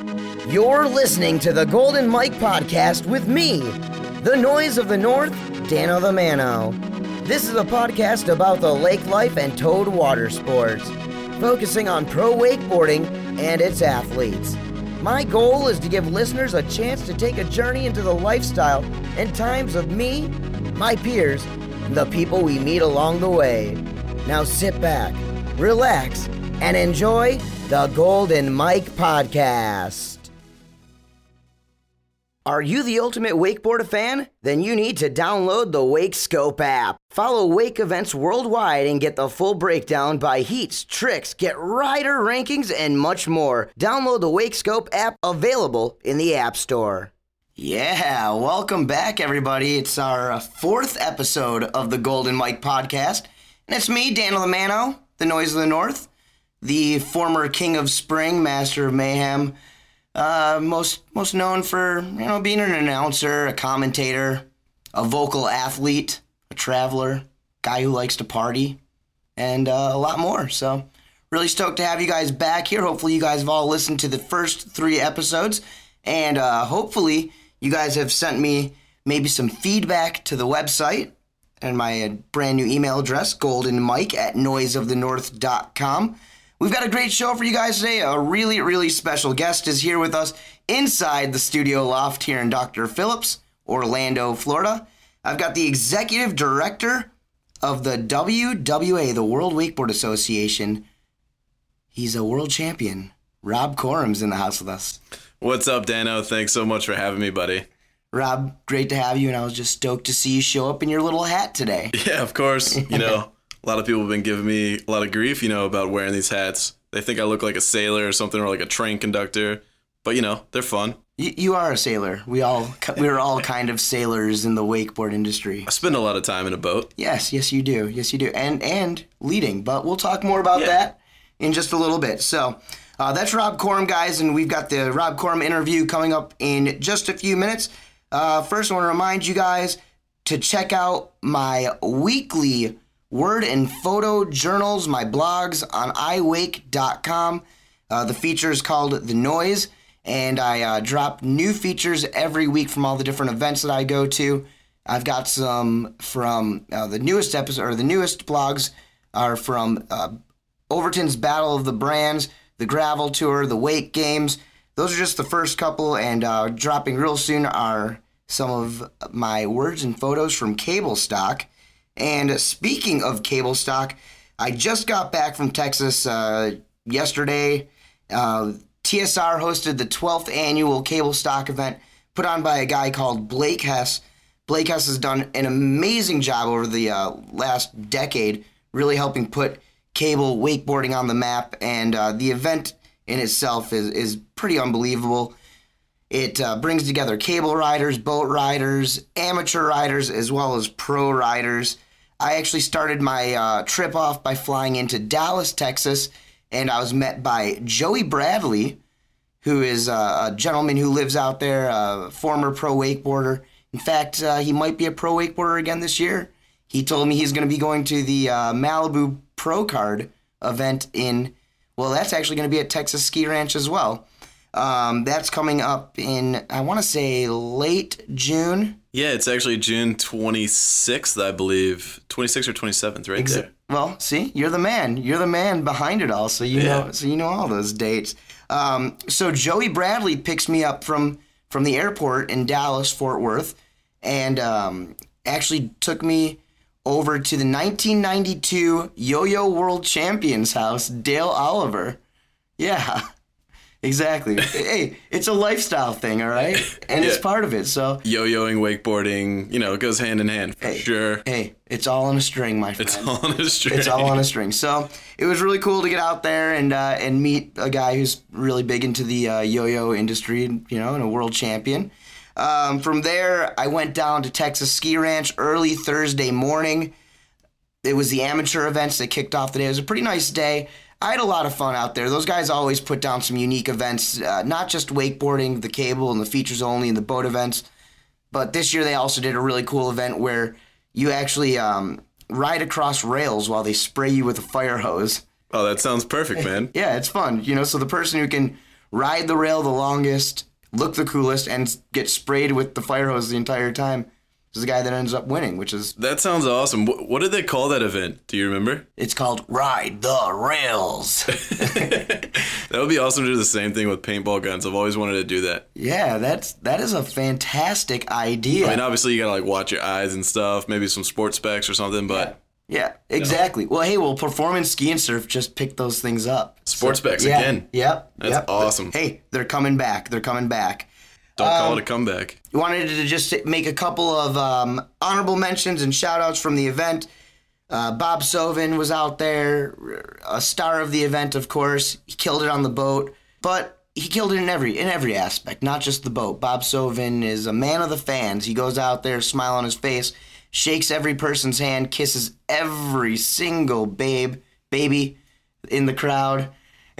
You're listening to the Golden Mike Podcast with me, the noise of the North, Dano the Mano. This is a podcast about the lake life and towed water sports, focusing on pro wakeboarding and its athletes. My goal is to give listeners a chance to take a journey into the lifestyle and times of me, my peers, and the people we meet along the way. Now sit back, relax, and enjoy the Golden Mike Podcast. Are you the ultimate wakeboarder fan? Then you need to download the Wake Scope app. Follow wake events worldwide and get the full breakdown by heats, tricks, get rider rankings, and much more. Download the Wake Scope app available in the App Store. Yeah, welcome back, everybody. It's our uh, fourth episode of the Golden Mike podcast. And it's me, Daniel Mano, the Noise of the North, the former King of Spring, Master of Mayhem, uh, most most known for you know being an announcer, a commentator, a vocal athlete, a traveler, guy who likes to party, and uh, a lot more. So, really stoked to have you guys back here. Hopefully, you guys have all listened to the first three episodes, and uh, hopefully, you guys have sent me maybe some feedback to the website and my uh, brand new email address, goldenmike at noiseofthenorth.com. We've got a great show for you guys today. A really, really special guest is here with us inside the studio loft here in Dr. Phillips, Orlando, Florida. I've got the executive director of the WWA, the World Wakeboard Association. He's a world champion. Rob Corum's in the house with us. What's up, Dano? Thanks so much for having me, buddy. Rob, great to have you, and I was just stoked to see you show up in your little hat today. Yeah, of course. You know, a lot of people have been giving me a lot of grief, you know, about wearing these hats. They think I look like a sailor or something, or like a train conductor. But you know, they're fun. You, you are a sailor. We all we're all kind of sailors in the wakeboard industry. I spend a lot of time in a boat. Yes, yes, you do. Yes, you do, and and leading. But we'll talk more about Yeah. that in just a little bit. So. Uh, that's Rob Corum, guys, and we've got the Rob Corum interview coming up in just a few minutes. Uh, first, I want to remind you guys to check out my weekly word and photo journals, my blogs on iwake.com. Uh, the feature is called The Noise, and I uh, drop new features every week from all the different events that I go to. I've got some from uh, the newest episode, or the newest blogs are from uh, Overton's Battle of the Brands, the Gravel Tour, the Wake Games. Those are just the first couple, and uh, dropping real soon are some of my words and photos from Cable Stock. And speaking of Cable Stock, I just got back from Texas uh, yesterday. Uh, TSR hosted the 12th annual Cable Stock event put on by a guy called Blake Hess. Blake Hess has done an amazing job over the uh, last decade, really helping put cable wakeboarding on the map. And uh, the event in itself is, is pretty unbelievable. It uh, brings together cable riders, boat riders, amateur riders, as well as pro riders. I actually started my uh, trip off by flying into Dallas, Texas, and I was met by Joey Bradley, who is uh, a gentleman who lives out there, a former pro wakeboarder. In fact, uh, he might be a pro wakeboarder again this year. He told me he's going to be going to the uh, Malibu Pro Card event in, well, that's actually going to be at Texas Ski Ranch as well. Um, that's coming up in, I want to say, late June. Yeah, it's actually June 26th, I believe. 26th or 27th, right Exa- there. Well, see, you're the man. You're the man behind it all. So you Yeah. know, so you know all those dates. Um, so Joey Bradley picks me up from from the airport in Dallas, Fort Worth, and um, actually took me over to the 1992 Yo-Yo World Champions house, Dale Oliver. Yeah, exactly. hey, it's a lifestyle thing, all right, and it's part of it. So Yo-yoing, wakeboarding, you know, it goes hand in hand for sure. hey, it's all on a string, my friend. It's all on a string. It's all on a string. So it was really cool to get out there and uh, and meet a guy who's really big into the uh, yo-yo industry, you know, and a world champion. Um, from there, I went down to Texas Ski Ranch early Thursday morning. It was the amateur events that kicked off the day. It was a pretty nice day. I had a lot of fun out there. Those guys always put down some unique events, uh, not just wakeboarding, the cable, and the features only, and the boat events. But this year they also did a really cool event where you actually um, ride across rails while they spray you with a fire hose. Oh, that sounds perfect, man. Yeah, it's fun. You know, so the person who can ride the rail the longest, look the coolest, and get sprayed with the fire hose the entire time is the guy that ends up winning, which is That sounds awesome. What, what did they call that event? Do you remember? it's called Ride the Rails. That would be awesome to do the same thing with paintball guns. I've always wanted to do that. yeah, that's that is a fantastic idea. I mean, obviously you gotta like watch your eyes and stuff, maybe some sports specs or something, but yeah, exactly. Well, hey, well, performance ski and surf just picked those things up. sports specs Yeah, again. Yep. That's yep. awesome. Hey, they're coming back. They're coming back. Don't call Um, it a comeback. wanted to just make a couple of um, honorable mentions and shout outs from the event. Uh, Bob Soven was out there, a star of the event, of course. He killed it on the boat, but he killed it in every in every aspect, not just the boat. Bob Soven is a man of the fans. He goes out there, smile on his face, shakes every person's hand, kisses every single babe, baby in the crowd.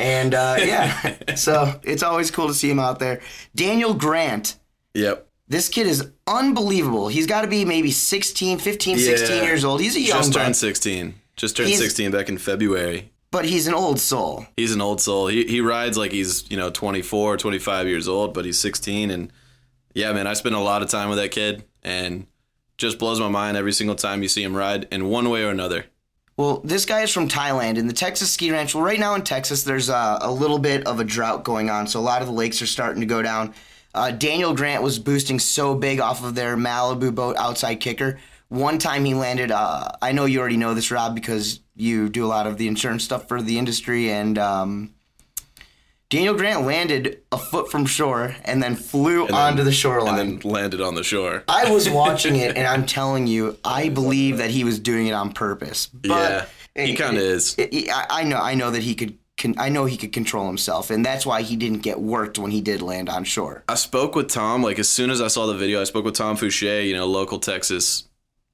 And uh, yeah, so it's always cool to see him out there. Daniel Grant, Yep. this kid is unbelievable. He's got to be maybe 16, 15, 16 years old. He's a young Just turned 16. Just turned He's- 16 back in February. but he's an old soul. He's an old soul. He, he rides like he's, you know, 24, 25 years old, but he's 16. And yeah, man, I spend a lot of time with that kid and just blows my mind every single time you see him ride in one way or another. Well, this guy is from Thailand in the Texas ski ranch. Well, right now in Texas, there's uh, a little bit of a drought going on, so a lot of the lakes are starting to go down. Uh, Daniel Grant was boosting so big off of their Malibu boat outside kicker. One time he landed, uh, I know you already know this, Rob, because you do a lot of the insurance stuff for the industry, and um, Daniel Grant landed a foot from shore and then flew onto the shoreline. And then landed on the shore. I was watching it, and I'm telling you, I believe that he was doing it on purpose. But yeah, he kind of is. I- I I know, I know that he could. I know he could control himself, and that's why he didn't get worked when he did land on shore. I spoke with Tom like as soon as I saw the video. I spoke with Tom Fooshee, you know, local Texas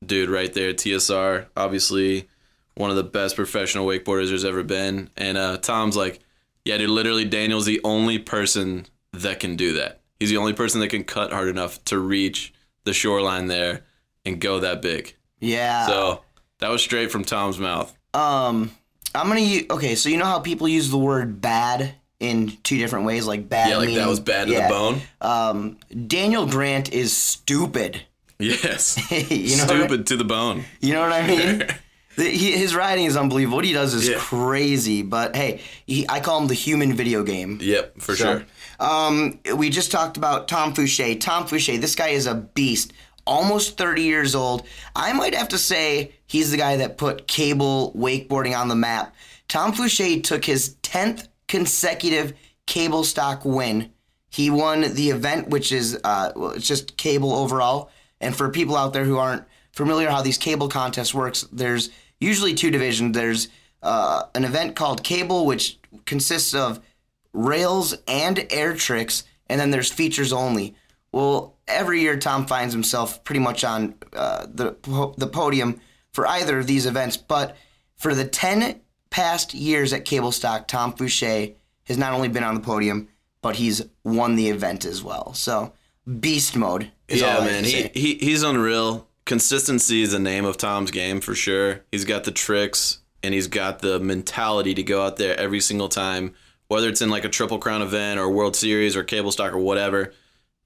dude right there, TSR, obviously one of the best professional wakeboarders there's ever been. And uh, Tom's like, yeah, dude, literally Daniel's the only person that can do that. He's the only person that can cut hard enough to reach the shoreline there and go that big. Yeah. So that was straight from Tom's mouth. um, I'm gonna use. Okay, so you know how people use the word "bad" in two different ways, like bad. Yeah, like that was bad to yeah. the bone. Um, Daniel Grant is stupid. Yes. you know What I, Stupid to the bone. you know what I mean? The- he, his riding is unbelievable. What he does is Yeah. crazy. But hey, he, I call him the human video game. Yep, for So, sure. Um, we just talked about Tom Fooshee. Tom Fooshee, this guy is a beast. Almost 30 years old. I might have to say he's the guy that put cable wakeboarding on the map. Tom Fooshee took his 10th consecutive cable stock win. He won the event, which is uh, well, it's just cable overall. And for people out there who aren't familiar how these cable contests works, there's usually two divisions. There's uh, an event called cable, which consists of rails and air tricks, and then there's features only. Well, every year Tom finds himself pretty much on uh, the po- the podium for either of these events. But for the ten past years at Cable Stock, Tom Fooshee has not only been on the podium, but he's won the event as well. So beast mode. Is yeah, man, he, he he's unreal. Consistency is the name of Tom's game for sure. He's got the tricks and he's got the mentality to go out there every single time, whether it's in like a Triple Crown event or World Series or Cable Stock or whatever.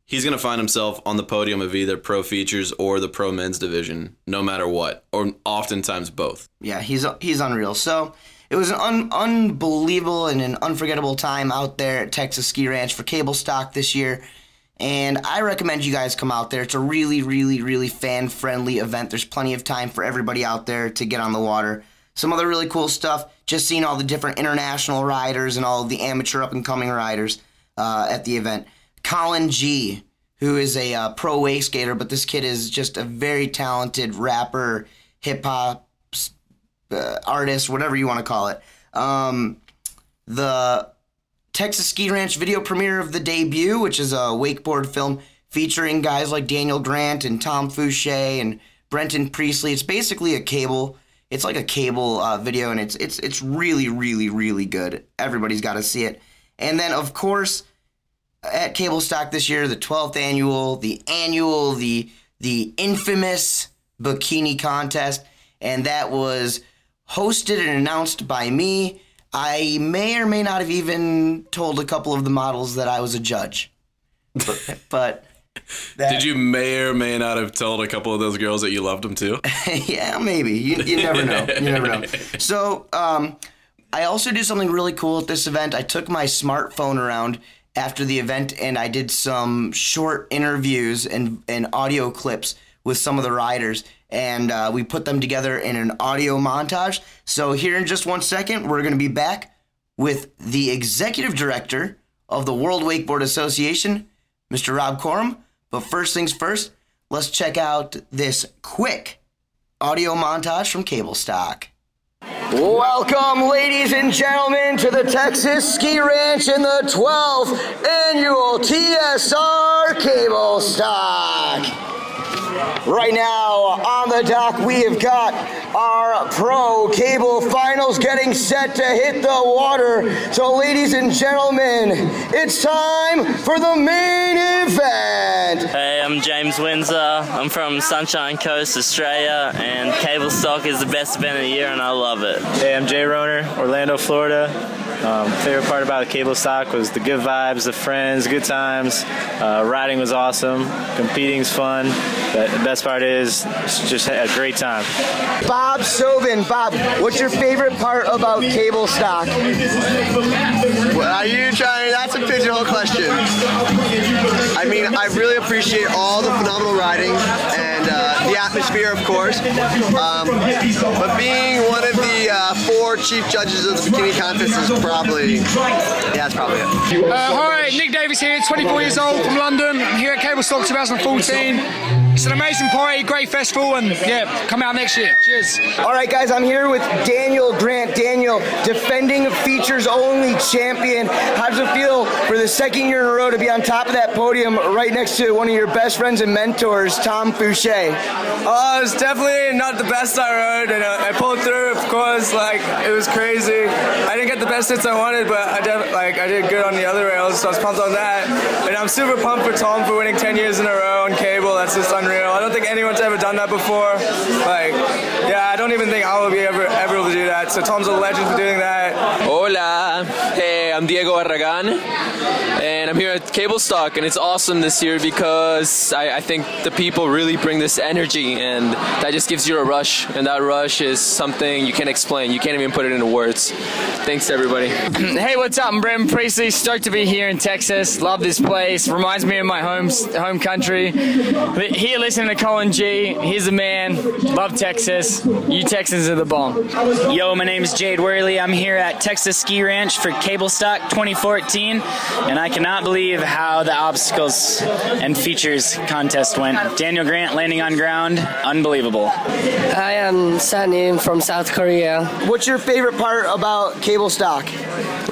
He's gonna find himself on the podium of either Pro Features or the Pro Men's division, no matter what, or oftentimes both. yeah, he's he's unreal. So it was an un, unbelievable and an unforgettable time out there at Texas Ski Ranch for cable stock this year. And I recommend you guys come out there. It's a really, really, really fan friendly event. There's plenty of time for everybody out there to get on the water. Some other really cool stuff. Just seeing all the different international riders and all the amateur up and coming riders uh, at the event. Colin G, who is a uh, pro wake skater, but this kid is just a very talented rapper, hip hop uh, artist, whatever you want to call it. Um, the Texas Ski Ranch video premiere of the debut, which is a wakeboard film featuring guys like Daniel Grant and Tom Fooshee and Brenton Priestley. It's basically a cable. It's like a cable uh, video, and it's it's it's really really really good. Everybody's got to see it. And then of course at Cable Stock this year, the 12th annual, the annual, the the infamous bikini contest, and that was hosted and announced by me. I may or may not have even told a couple of the models that I was a judge. But, but that, Did you may or may not have told a couple of those girls that you loved them too? yeah, maybe. You, you never know. You never know. So, um, I also did something really cool at this event. I took my smartphone around after the event and I did some short interviews and, and audio clips with some of the riders. And uh, we put them together in an audio montage. So, here in just one second, we're going to be back with the executive director of the World Wakeboard Association, Mr. Rob Corum. But first things first, let's check out this quick audio montage from Cable Stock. Welcome, ladies and gentlemen, to the Texas Ski Ranch in the 12th annual TSR Cable Stock. Right now the dock, we have got our pro cable finals getting set to hit the water. So, ladies and gentlemen, it's time for the main event. Hey, I'm James Windsor. I'm from Sunshine Coast, Australia, and cable stock is the best event of the year, and I love it. Hey, I'm Jay Roner, Orlando, Florida. Um, favorite part about cable stock was the good vibes, the friends, good times. Uh, riding was awesome. Competing's fun. But the best part is it's just a great time. Bob Soven, Bob, what's your favorite part about cable stock? Well, are you trying? That's a pigeonhole question. I mean, I really appreciate all the phenomenal riding and uh, the atmosphere, of course. Um, but being one of the uh, four chief judges of the bikini contest is probably, yeah, that's probably it. Uh, hi, Nick Davis here, 24 years old from London. I'm here at Cable Stock 2014. It's an amazing party, great festival, and yeah, come out next year. Cheers. All right, guys, I'm here with Daniel Grant. Daniel, defending features only champion. How does it feel for the second year in a row to be on top of that podium right next to one of your best friends and mentors, Tom Fooshee? Oh, it was definitely not the best I rode, and uh, I pulled through. Of course, like it was crazy. I didn't get the best hits I wanted, but I def- like I did good on the other rails, so I was pumped on that. And I'm super pumped for Tom for winning 10 years in a row on cable. That's just unreal. I don't think anyone's ever done that before. Like, yeah, I don't even think I will be ever ever able to do that. So Tom's a legend for doing that. Hola, hey, I'm Diego Barragan, I'm here at Cable Stock, and it's awesome this year because I, I think the people really bring this energy, and that just gives you a rush, and that rush is something you can't explain. You can't even put it into words. Thanks, everybody. Hey, what's up? I'm Brenton Priestley. Stoked to be here in Texas. Love this place. Reminds me of my home home country. Here listening to Colin G. He's a man. Love Texas. You Texans are the bomb. Yo, my name is Jade Worley. I'm here at Texas Ski Ranch for Cable Stock 2014, and I cannot believe how the obstacles and features contest went. Daniel Grant landing on ground, unbelievable. I am Sanin from South Korea. What's your favorite part about cable stock?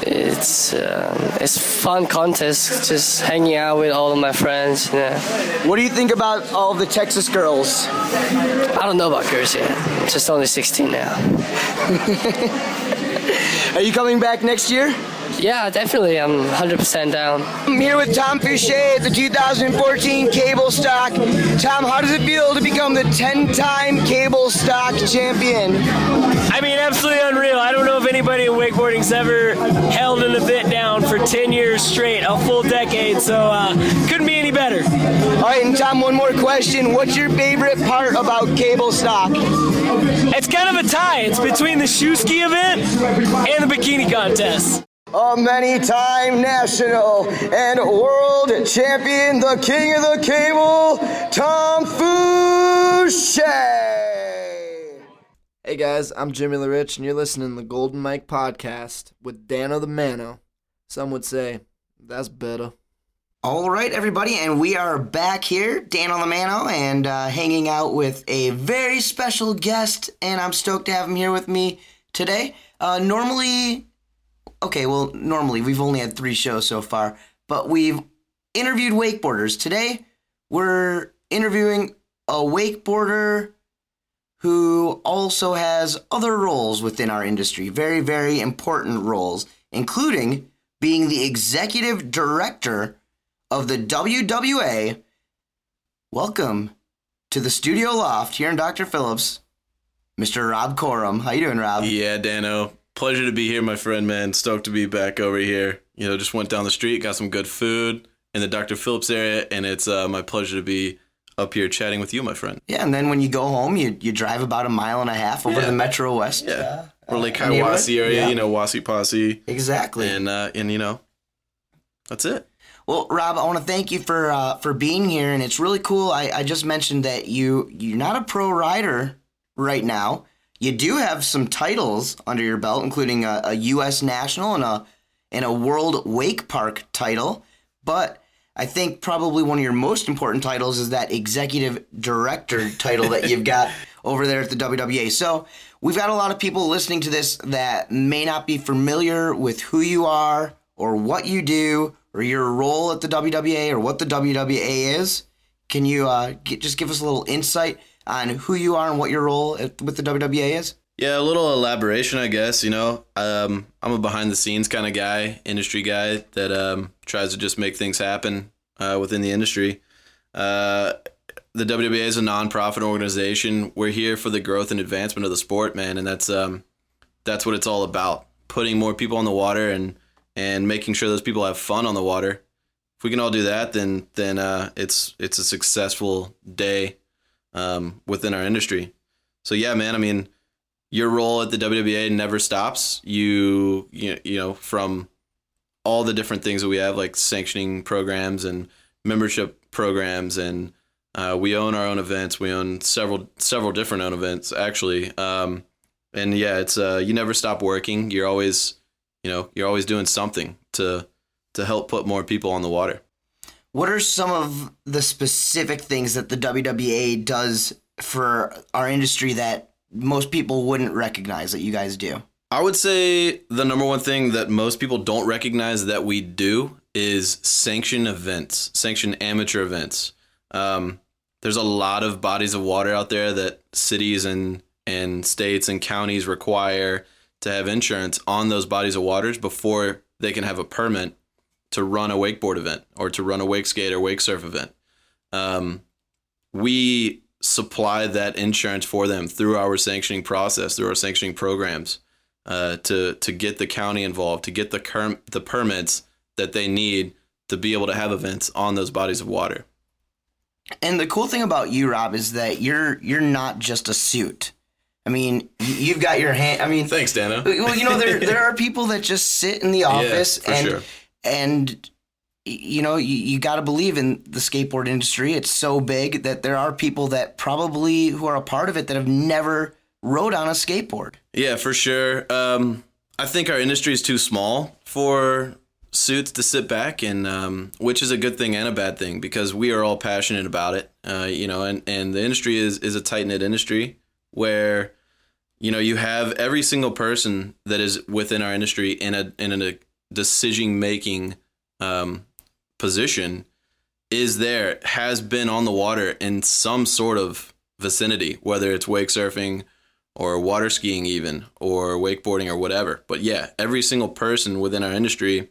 It's uh, it's fun contest, just hanging out with all of my friends. You know. What do you think about all the Texas girls? I don't know about girls yet. Just only 16 now. Are you coming back next year? Yeah, definitely. I'm 100% down. I'm here with Tom Fooshee at the 2014 Cable Stock. Tom, how does it feel to become the 10-time Cable Stock champion? I mean, absolutely unreal. I don't know if anybody in wakeboarding's ever held an event down for 10 years straight, a full decade, so uh, couldn't be any better. All right, and Tom, one more question. What's your favorite part about Cable Stock? It's kind of a tie. It's between the shoe ski event and the bikini contest. A many-time national and world champion, the king of the cable, Tom Fooshee. Hey guys, I'm Jimmy LaRiche, and you're listening to the Golden Mike Podcast with Dano the Mano. Some would say, that's better. All right, everybody, and we are back here, Dano the Mano, and uh, hanging out with a very special guest, and I'm stoked to have him here with me today. Uh, normally, okay, well, normally we've only had three shows so far, but we've interviewed wakeboarders. Today, we're interviewing a wakeboarder who also has other roles within our industry, very, very important roles, including being the executive director of the WWA. Welcome to the studio loft here in Dr. Phillips, Mr. Rob Corum. How you doing, Rob? Yeah, Dano. Pleasure to be here, my friend, man. Stoked to be back over here. You know, just went down the street, got some good food in the Dr. Phillips area, and it's uh, my pleasure to be up here chatting with you, my friend. Yeah, and then when you go home, you you drive about a mile and a half over to the Metro West. Yeah. uh, Or Lake uh. Hiawassee area, Yeah. you know, Wassee Posse. Exactly. And uh, and you know, that's it. Well, Rob, I want to thank you for uh, for being here, and it's really cool. I, I just mentioned that you you're not a pro rider right now. You do have some titles under your belt, including a, a U.S. national and a and a World Wake Park title. But I think probably one of your most important titles is that executive director title that you've got over there at the WWA. So we've got a lot of people listening to this that may not be familiar with who you are or what you do or your role at the WWA or what the WWA is. Can you uh, get, just give us a little insight on who you are and what your role with the WWA is? Yeah, a little elaboration, I guess. You know, um, I'm a behind the scenes kind of guy, industry guy that um, tries to just make things happen uh, within the industry. Uh, the WWA is a nonprofit organization. We're here for the growth and advancement of the sport, man, and that's um, that's what it's all about. Putting more people on the water and and making sure those people have fun on the water. If we can all do that, then then uh, it's it's a successful day um, within our industry. So yeah, man. I mean, your role at the WWA never stops. You you you know from all the different things that we have, like sanctioning programs and membership programs, and uh, we own our own events. We own several several different own events actually. Um, and yeah, it's uh, you never stop working. You're always you know you're always doing something to to help put more people on the water. What are some of the specific things that the WWA does for our industry that most people wouldn't recognize that you guys do? I would say the number one thing that most people don't recognize that we do is sanction events, sanction amateur events. Um, there's a lot of bodies of water out there that cities and and states and counties require to have insurance on those bodies of waters before they can have a permit to run a wakeboard event or to run a wake skate or wake surf event. Um, we supply that insurance for them through our sanctioning process, through our sanctioning programs, uh, to to get the county involved, to get the cur- the permits that they need to be able to have events on those bodies of water. And the cool thing about you, Rob, is that you're you're not just a suit. I mean, you've got your hand. I mean, thanks, Dana. Well, you know, there there are people that just sit in the office for and sure. And you know you, you got to believe in the skateboard industry. It's so big that there are people that probably who are a part of it that have never rode on a skateboard. Yeah, for sure. Um, I think our industry is too small for suits to sit back and um, which is a good thing and a bad thing because we are all passionate about it uh, you know and, and the industry is, is a tight-knit industry where you know you have every single person that is within our industry in a in a decision making um, position is there has been on the water in some sort of vicinity whether it's wake surfing or water skiing even or wakeboarding or whatever. But yeah every single person within our industry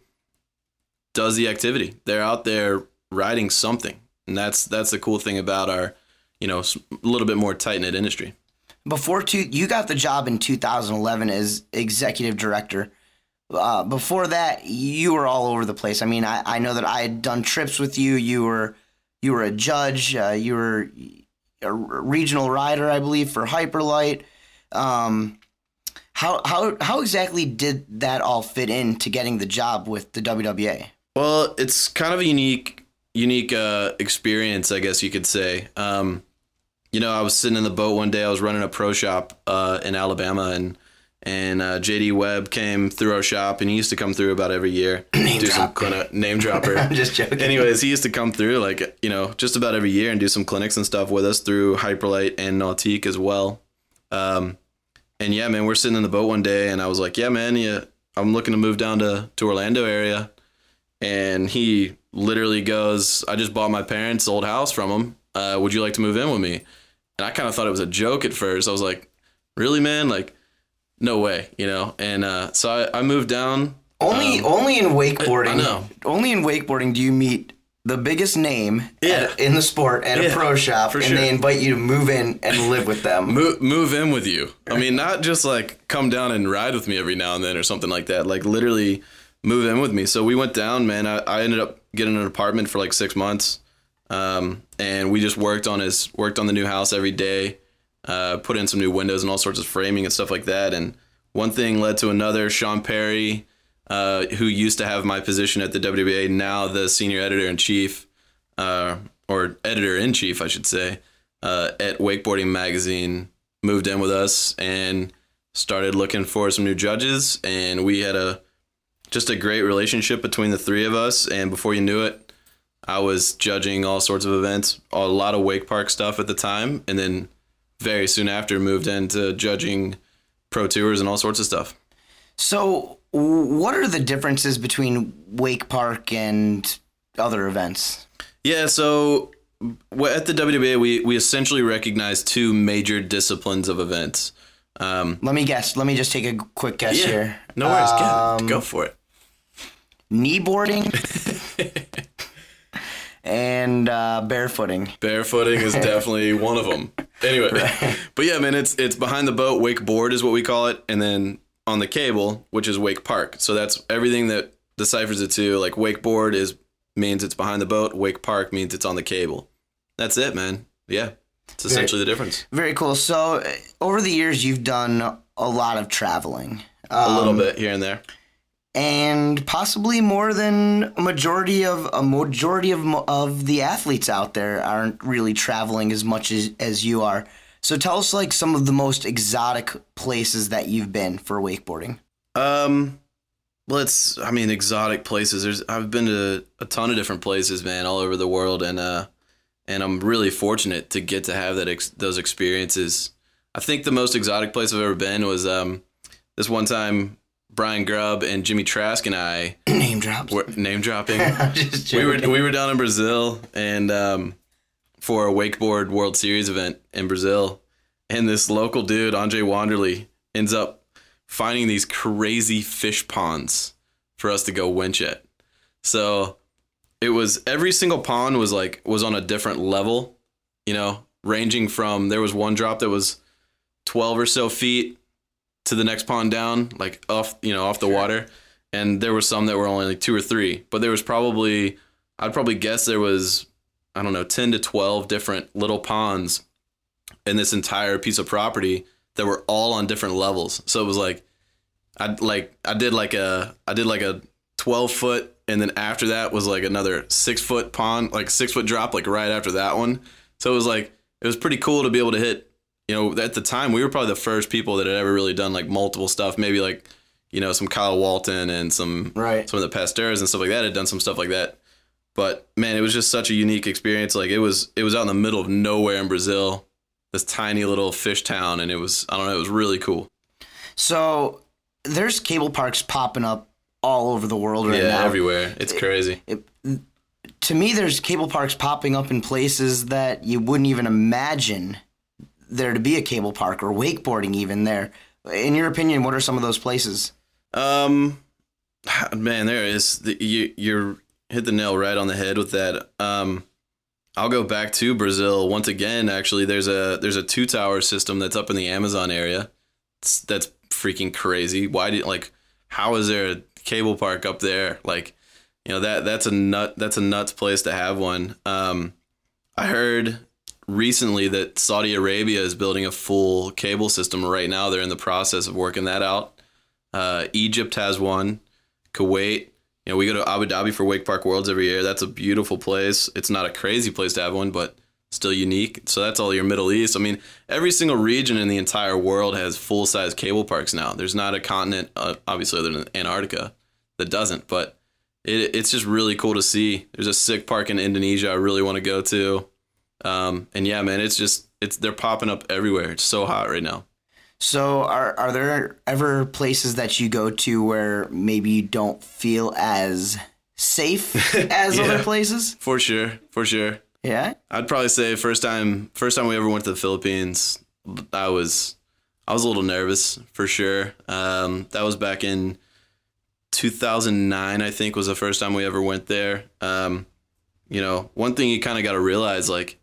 does the activity. They're out there riding something. And that's that's the cool thing about our you know a little bit more tight-knit industry. Before two, you got the job in 2011 as executive director. Uh, before that, you were all over the place. I mean, I, I know that I had done trips with you. You were you were a judge. Uh, you were a regional rider, I believe, for Hyperlite. Um, how how how exactly did that all fit into getting the job with the WWA? Well, it's kind of a unique unique uh, experience, I guess you could say. Um, you know, I was sitting in the boat one day. I was running a pro shop uh, in Alabama, and and uh, JD Webb came through our shop, and he used to come through about every year. Name do some drop. clinic name dropper. I'm just joking. Anyways, he used to come through like you know just about every year and do some clinics and stuff with us through Hyperlite and Nautique as well. Um, and yeah, man, we're sitting in the boat one day, and I was like, yeah, man, yeah, I'm looking to move down to to Orlando area and he literally goes, "I just bought my parents' old house from him. Uh, would you like to move in with me?" And I kind of thought it was a joke at first. I was like, "Really, man? Like, no way," you know. And uh, so I, I moved down. Only Um, only in wakeboarding. I know. Only in wakeboarding do you meet the biggest name Yeah. at- in the sport at a pro shop, and sure. they invite you to move in and live with them. move, move in with you. I mean, not just like come down and ride with me every now and then or something like that. Like literally move in with me. So we went down, man. I, I ended up getting an apartment for like six months, um, and we just worked on his worked on the new house every day. Uh, put in some new windows and all sorts of framing and stuff like that. And one thing led to another. Sean Perry, uh, who used to have my position at the WWA, now the senior editor in chief, uh, or editor in chief, I should say, uh, at Wakeboarding Magazine, moved in with us and started looking for some new judges. And we had a just a great relationship between the three of us. And before you knew it, I was judging all sorts of events, a lot of wake park stuff at the time, and then very soon after moved into judging pro tours and all sorts of stuff. So, what are the differences between Wake Park and other events? Yeah, so at the WWA, we, we essentially recognize two major disciplines of events. Um, Let me guess. Let me just take a quick guess Yeah, here. no worries. Um, Go for it. Kneeboarding and uh, barefooting. Barefooting is definitely one of them. Anyway, but yeah, man, it's it's behind the boat. Wakeboard is what we call it, and then on the cable, which is wake park. So that's everything that deciphers it to. Like wakeboard is means it's behind the boat. Wake park means it's on the cable. That's it, man. Yeah, it's essentially the difference. Very cool. So, uh, over the years, you've done a lot of traveling. A little Um, bit here and there. And possibly more than a majority of a majority of of the athletes out there aren't really traveling as much as as you are. So tell us like some of the most exotic places that you've been for wakeboarding. Um, well, it's I mean exotic places. There's I've been to a ton of different places, man, all over the world, and uh, and I'm really fortunate to get to have that ex- those experiences. I think the most exotic place I've ever been was um, this one time. Brian Grubb and Jimmy Trask and I name drops. Were, name dropping. We were we were down in Brazil and um, for a wakeboard World Series event in Brazil, and this local dude Andre Wanderley ends up finding these crazy fish ponds for us to go winch at. So it was every single pond was like was on a different level, you know, ranging from there was one drop that was twelve or so feet to the next pond down, like off you know off the water, and there were some that were only like two or three, but there was probably I'd probably guess there was I don't know ten to twelve different little ponds in this entire piece of property that were all on different levels. So it was like I like I did like a I did like a twelve foot, and then after that was like another six foot pond, like six foot drop, like right after that one. So it was like it was pretty cool to be able to hit. You know, at the time we were probably the first people that had ever really done like multiple stuff. Maybe like you know some Kyle Walton and some right. some of the Pasteurs and stuff like that had done some stuff like that. But man, it was just such a unique experience. Like it was it was out in the middle of nowhere in Brazil, this tiny little fish town, and it was I don't know, it was really cool. So there's cable parks popping up all over the world right yeah, now. everywhere. It's crazy. to me, there's cable parks popping up in places that you wouldn't even imagine there to be a cable park or wakeboarding even there. In your opinion, what are some of those places? Um, man, there is the, you you're hit the nail right on the head with that. Um, I'll go back to Brazil once again. Actually, there's a there's a two tower system that's up in the Amazon area. It's, that's freaking crazy. Why did like how is there a cable park up there? Like, you know that that's a nut that's a nuts place to have one. Um, I heard recently that Saudi Arabia is building a full cable system right now. They're in the process of working that out. Uh, Egypt has one. Kuwait. You know, we go to Abu Dhabi for Wake Park Worlds every year. That's a beautiful place. It's not a crazy place to have one, but still unique. So that's all your Middle East. I mean, every single region in the entire world has full size cable parks now. There's not a continent, uh, obviously, other than Antarctica, that doesn't. But it, it's just really cool to see. There's a sick park in Indonesia I really want to go to. Um, and yeah, man, it's just it's they're popping up everywhere. It's so hot right now. So, are are there ever places that you go to where maybe you don't feel as safe as Yeah. other places? For sure, for sure. Yeah. I'd probably say first time first time we ever went to the Philippines, I was I was a little nervous for sure. Um, that was back in 2009, I think was the first time we ever went there. Um, you know, one thing you kind of got to realize, like,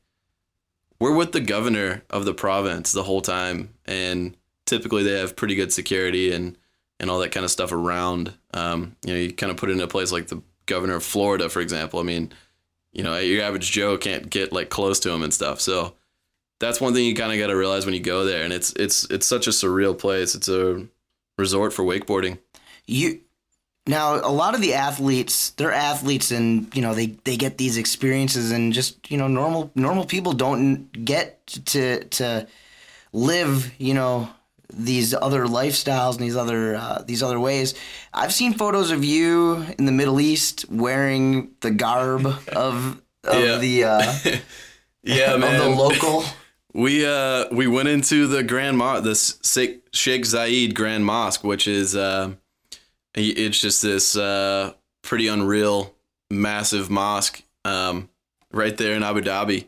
we're with the governor of the province the whole time, and typically they have pretty good security and and all that kind of stuff around. Um, you know, you kind of put it in a place like the governor of Florida, for example. I mean, you know, your average Joe can't get like close to him and stuff. So that's one thing you kind of got to realize when you go there, and it's it's it's such a surreal place. It's a resort for wakeboarding. You now a lot of the athletes, they're athletes, and you know they they get these experiences, and just you know normal normal people don't get to to live, you know these other lifestyles and these other uh, these other ways. I've seen photos of you in the Middle East wearing the garb of of Yeah. the uh, Yeah, of man. the local. We uh we went into the Grand Mosque, the Sheikh Sheikh Zayed Grand Mosque, which is uh, it's just this uh pretty unreal, massive mosque um right there in Abu Dhabi.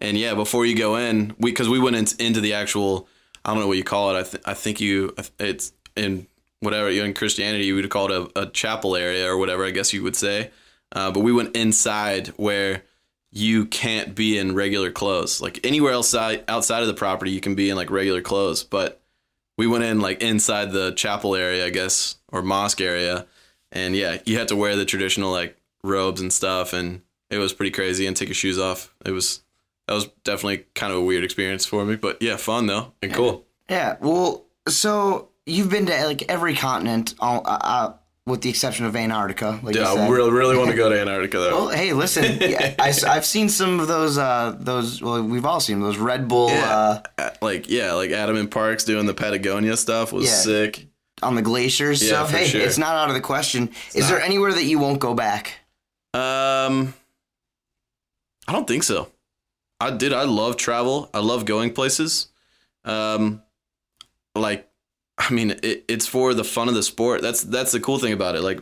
And yeah, before you go in, we because we went in, into the actual I don't know what you call it. I th- I think you it's in whatever in Christianity you would call it a, a chapel area or whatever I guess you would say. Uh, but we went inside where you can't be in regular clothes. Like anywhere else outside outside of the property, you can be in like regular clothes. But we went in like inside the chapel area, I guess, or mosque area, and yeah, you had to wear the traditional like robes and stuff, and it was pretty crazy. And take your shoes off. It was that was definitely kind of a weird experience for me, but yeah, fun though and cool. Yeah, well, so you've been to like every continent, all, uh, uh, with the exception of Antarctica. Like you Yeah, I really really want to go to Antarctica though. Well, hey, listen, yeah, I, have seen some of those. Uh, those well, we've all seen those Red Bull uh, Uh, like yeah, like Adam and Parks doing the Patagonia stuff was Yeah. sick. on the glaciers. Yeah, for hey, sure. it's not out of the question. Is there anywhere that you won't go back? Um, I don't think so. I did. I love travel. I love going places. Um, like, I mean, it, it's for the fun of the sport. That's that's the cool thing about it. Like,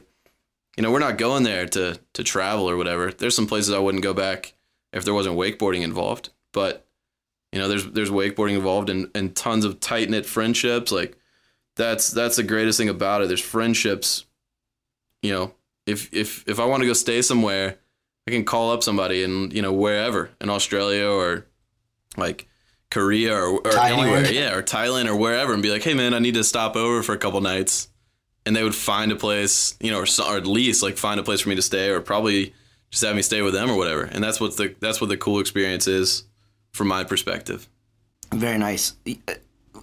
you know, we're not going there to to travel or whatever. There's some places I wouldn't go back if there wasn't wakeboarding involved. But you know, there's there's wakeboarding involved and and tons of tight knit friendships. Like, that's that's the greatest thing about it. There's friendships. You know, if if if I want to go stay somewhere, I can call up somebody and you know wherever in Australia or like Korea or, or anywhere, yeah, or Thailand or wherever, and be like, hey man, I need to stop over for a couple nights, and they would find a place, you know, or, or at least like find a place for me to stay, or probably just have me stay with them or whatever. And that's what the that's what the cool experience is from my perspective. Very nice.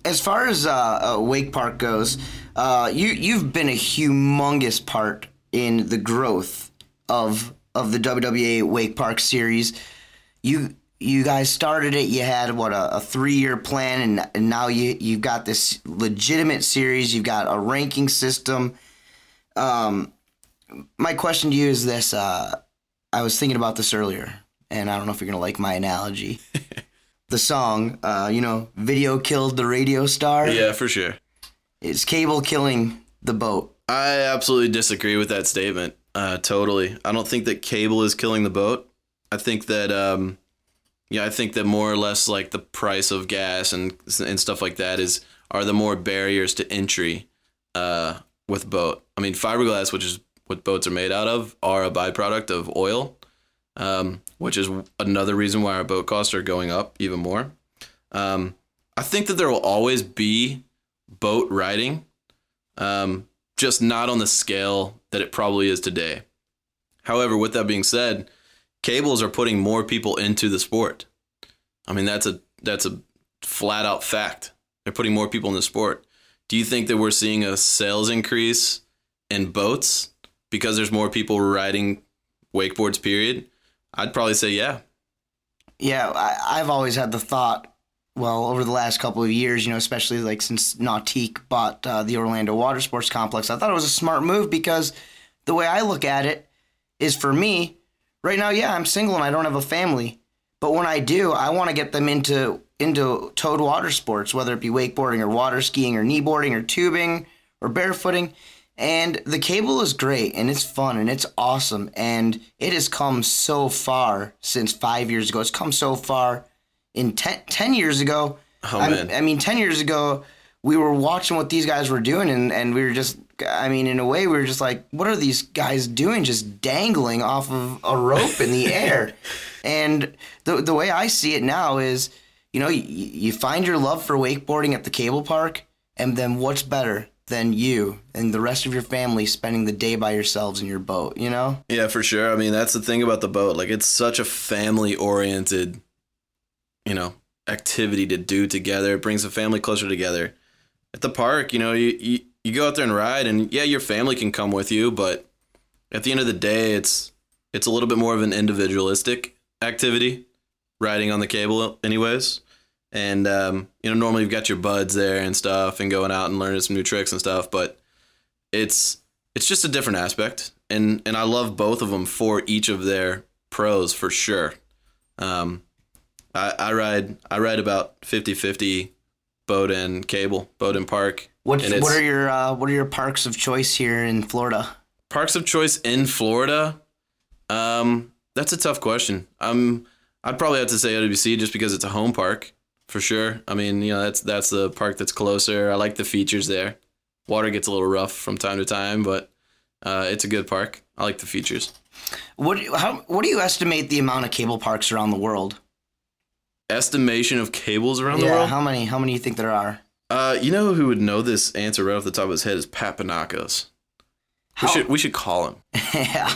As far as uh, uh, Wake Park goes, uh, you you've been a humongous part in the growth of of the WWA Wake Park series. You you guys started it. You had what a, a three year plan, and, and now you you've got this legitimate series. You've got a ranking system. Um, my question to you is this: uh, I was thinking about this earlier, and I don't know if you're gonna like my analogy. the song, uh, you know, video killed the radio star. Yeah, for sure. Is cable killing the boat? I absolutely disagree with that statement. Uh, totally. I don't think that cable is killing the boat. I think that, um, yeah, I think that more or less like the price of gas and and stuff like that is are the more barriers to entry uh, with boat. I mean, fiberglass, which is what boats are made out of, are a byproduct of oil, um, which is another reason why our boat costs are going up even more. Um, I think that there will always be boat riding, um, just not on the scale that it probably is today. However, with that being said, cables are putting more people into the sport. I mean, that's a that's a flat out fact. They're putting more people in the sport. Do you think that we're seeing a sales increase in boats because there's more people riding wakeboards? Period. I'd probably say yeah. Yeah, I, I've always had the thought. Well, over the last couple of years, you know, especially like since Nautique bought uh, the Orlando Water Sports Complex, I thought it was a smart move because the way I look at it is for me, right now, yeah, I'm single and I don't have a family. But when I do, I want to get them into into towed water sports, whether it be wakeboarding or water skiing or kneeboarding or tubing or barefooting. And the cable is great and it's fun and it's awesome. And it has come so far since five years ago. It's come so far in ten, 10 years ago. Oh, I, man. I mean, 10 years ago, we were watching what these guys were doing and, and we were just I mean, in a way, we were just like, what are these guys doing, just dangling off of a rope in the air? And the the way I see it now is, you know, you, you find your love for wakeboarding at the cable park, and then what's better than you and the rest of your family spending the day by yourselves in your boat? You know? Yeah, for sure. I mean, that's the thing about the boat. Like, it's such a family oriented, you know, activity to do together. It brings the family closer together. At the park, you know, you, you, you go out there and ride, and yeah, your family can come with you, but at the end of the day, it's it's a little bit more of an individualistic activity, riding on the cable, anyways. And um, you know, normally you've got your buds there and stuff, and going out and learning some new tricks and stuff. But it's it's just a different aspect, and and I love both of them for each of their pros for sure. Um, I, I ride I ride about 50-50 boat and cable, boat and park. What what are your uh, what are your parks of choice here in Florida? parks of choice in Florida? Um, that's a tough question. Um, I'd probably have to say OWC just because it's a home park for sure. I mean, you know, that's that's the park that's closer. I like the features there. Water gets a little rough from time to time, but uh, it's a good park. I like the features. What how what do you estimate the amount of cable parks around the world? Estimation of cables around yeah, the world. how many how many do you think there are? Uh, you know who would know this answer right off the top of his head is Pat Panakos. We should we should call him. yeah.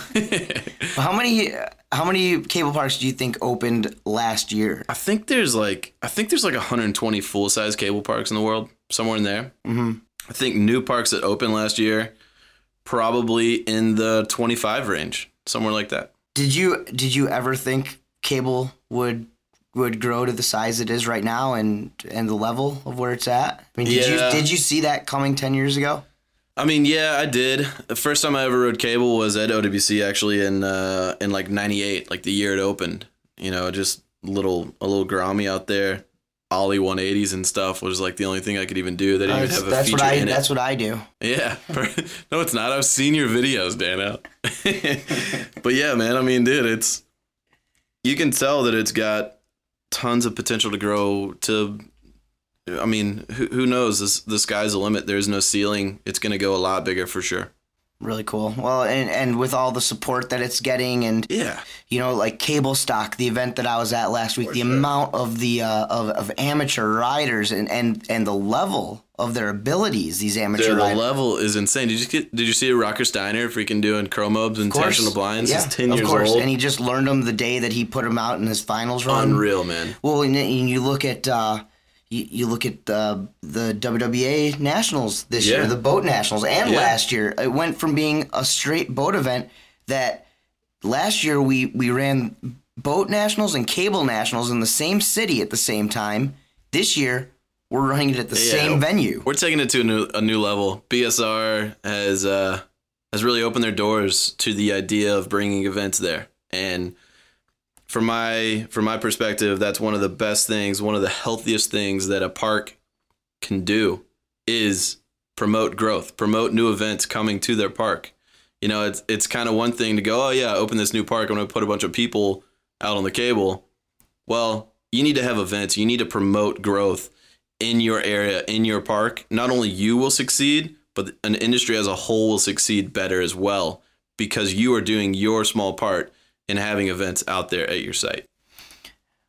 how many how many cable parks do you think opened last year? I think there's like I think there's like 120 full size cable parks in the world, somewhere in there. Mm-hmm. I think new parks that opened last year, probably in the 25 range, somewhere like that. Did you did you ever think cable would would grow to the size it is right now and and the level of where it's at? I mean, did Yeah. you did you see that coming 10 years ago? I mean, yeah, I did. The first time I ever rode cable was at OWC actually in uh, in like '98, like the year it opened. You know, just little a little grommy out there, ollie 180s and stuff was like the only thing I could even do. They didn't even That's, have a that's feature what I in it. that's what I do. Yeah. no, it's not. I've seen your videos, Dano. but yeah, man, I mean, dude, it's you can tell that it's got tons of potential to grow to I mean, who, who knows? This the sky's the limit. There's no ceiling. It's going to go a lot bigger for sure. Really cool. Well, and and with all the support that it's getting, and yeah, you know, like Cable Stock, the event that I was at last week, the amount of the uh, of of amateur riders and and and the level of their abilities, these amateur Dude, the riders. level is insane. Did you get? Did you see a Rocker Steiner freaking doing crow mobes and tensional blinds? Yeah, He's ten of years course. old. and he just learned them the day that he put them out in his finals run. Unreal, man. Well, and, and you look at uh, you, you look at uh, the WWA Nationals this Yeah. year, the boat Nationals, and Yeah. last year. It went from being a straight boat event that last year we we ran boat Nationals and cable Nationals in the same city at the same time. This year we're running it at the Yeah. same venue. We're taking it to a new a new level. BSR has uh, has really opened their doors to the idea of bringing events there, and from my from my perspective, that's one of the best things, one of the healthiest things that a park can do is promote growth, promote new events coming to their park. You know, it's it's kind of one thing to go, oh yeah, open this new park. I'm going to put a bunch of people out on the cable. Well, you need to have events. You need to promote growth in your area, in your park. Not only you will succeed, but an industry as a whole will succeed better as well because you are doing your small part in having events out there at your site.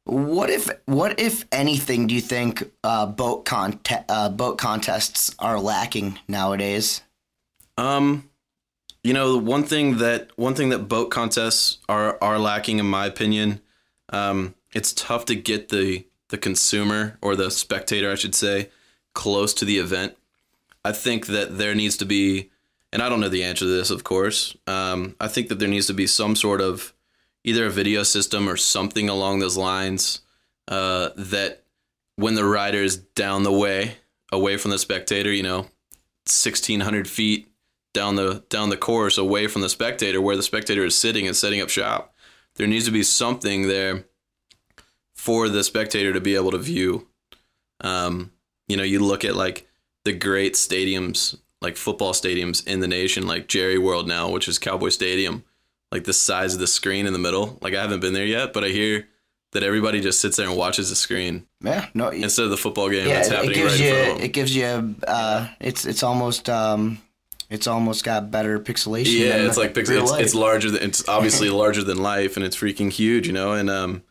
What if what if anything do you think uh, boat conte- uh, boat contests are lacking nowadays? Um, you know, one thing that one thing that boat contests are are lacking, in my opinion, um, it's tough to get the the consumer or the spectator, I should say, close to the event. I think that there needs to be, and I don't know the answer to this, of course. Um, I think that there needs to be some sort of either a video system or something along those lines uh, that when the rider is down the way, away from the spectator, you know, 1600 feet down the down the course away from the spectator where the spectator is sitting and setting up shop there needs to be something there for the spectator to be able to view. Um, you know you look at like the great stadiums like football stadiums in the nation like jerry world now which is cowboy stadium like the size of the screen in the middle like i haven't been there yet but i hear that everybody just sits there and watches the screen Yeah, no, instead of the football game yeah, that's it, it happening gives right you in front of them. it gives you uh, it's it's almost um, It's almost got better pixelation. Yeah, it's like pixel. It's, it's larger than it's obviously larger than life, and it's freaking huge, you know. And um,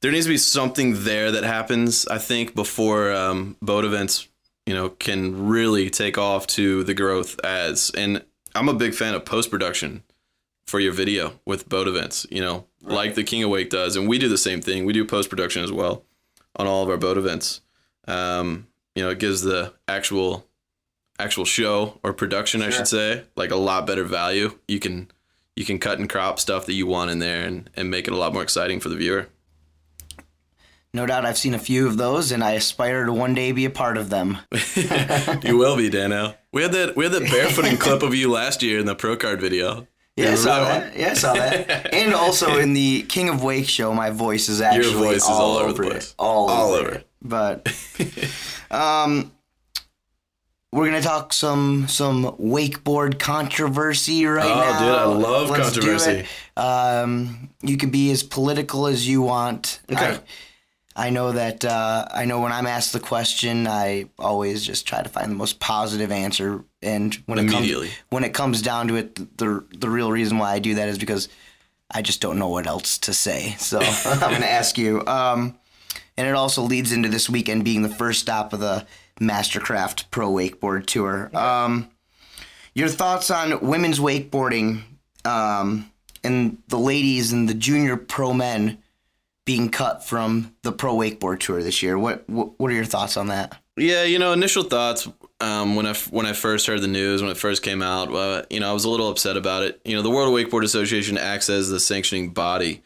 there needs to be something there that happens. I think before um, boat events, you know, can really take off to the growth as. And I'm a big fan of post production for your video with boat events. You know, like the King of Wake does, and we do the same thing. We do post production as well on all of our boat events. Um, you know, it gives the actual actual show or production, I should say, like a lot better value. You can you can cut and crop stuff that you want in there and, and make it a lot more exciting for the viewer. No doubt I've seen a few of those, and I aspire to one day be a part of them. you will be, Dano. We had that we had that barefooting clip of you last year in the pro card video. Yeah, I saw that. Yeah, I saw that. and also in the King of Wake show, my voice is actually voice is all, all over the it. place. All, All over. over. it. But um, we're gonna talk some some wakeboard controversy right Oh, now. Oh, dude, I love Let's controversy. it. Um, you can be as political as you want. Okay. I, I know that uh, I know when I'm asked the question, I always just try to find the most positive answer. And when it comes when it comes down to it, the the real reason why I do that is because I just don't know what else to say. So I'm going to ask you. Um, and it also leads into this weekend being the first stop of the Mastercraft Pro Wakeboard Tour. Um, your thoughts on women's wakeboarding um, and the ladies and the junior pro men being cut from the Pro Wakeboard Tour this year? What what, are your thoughts on that? Yeah, you know, initial thoughts um, when I when I first heard the news when it first came out, uh, you know, I was a little upset about it. You know, the World Wakeboard Association acts as the sanctioning body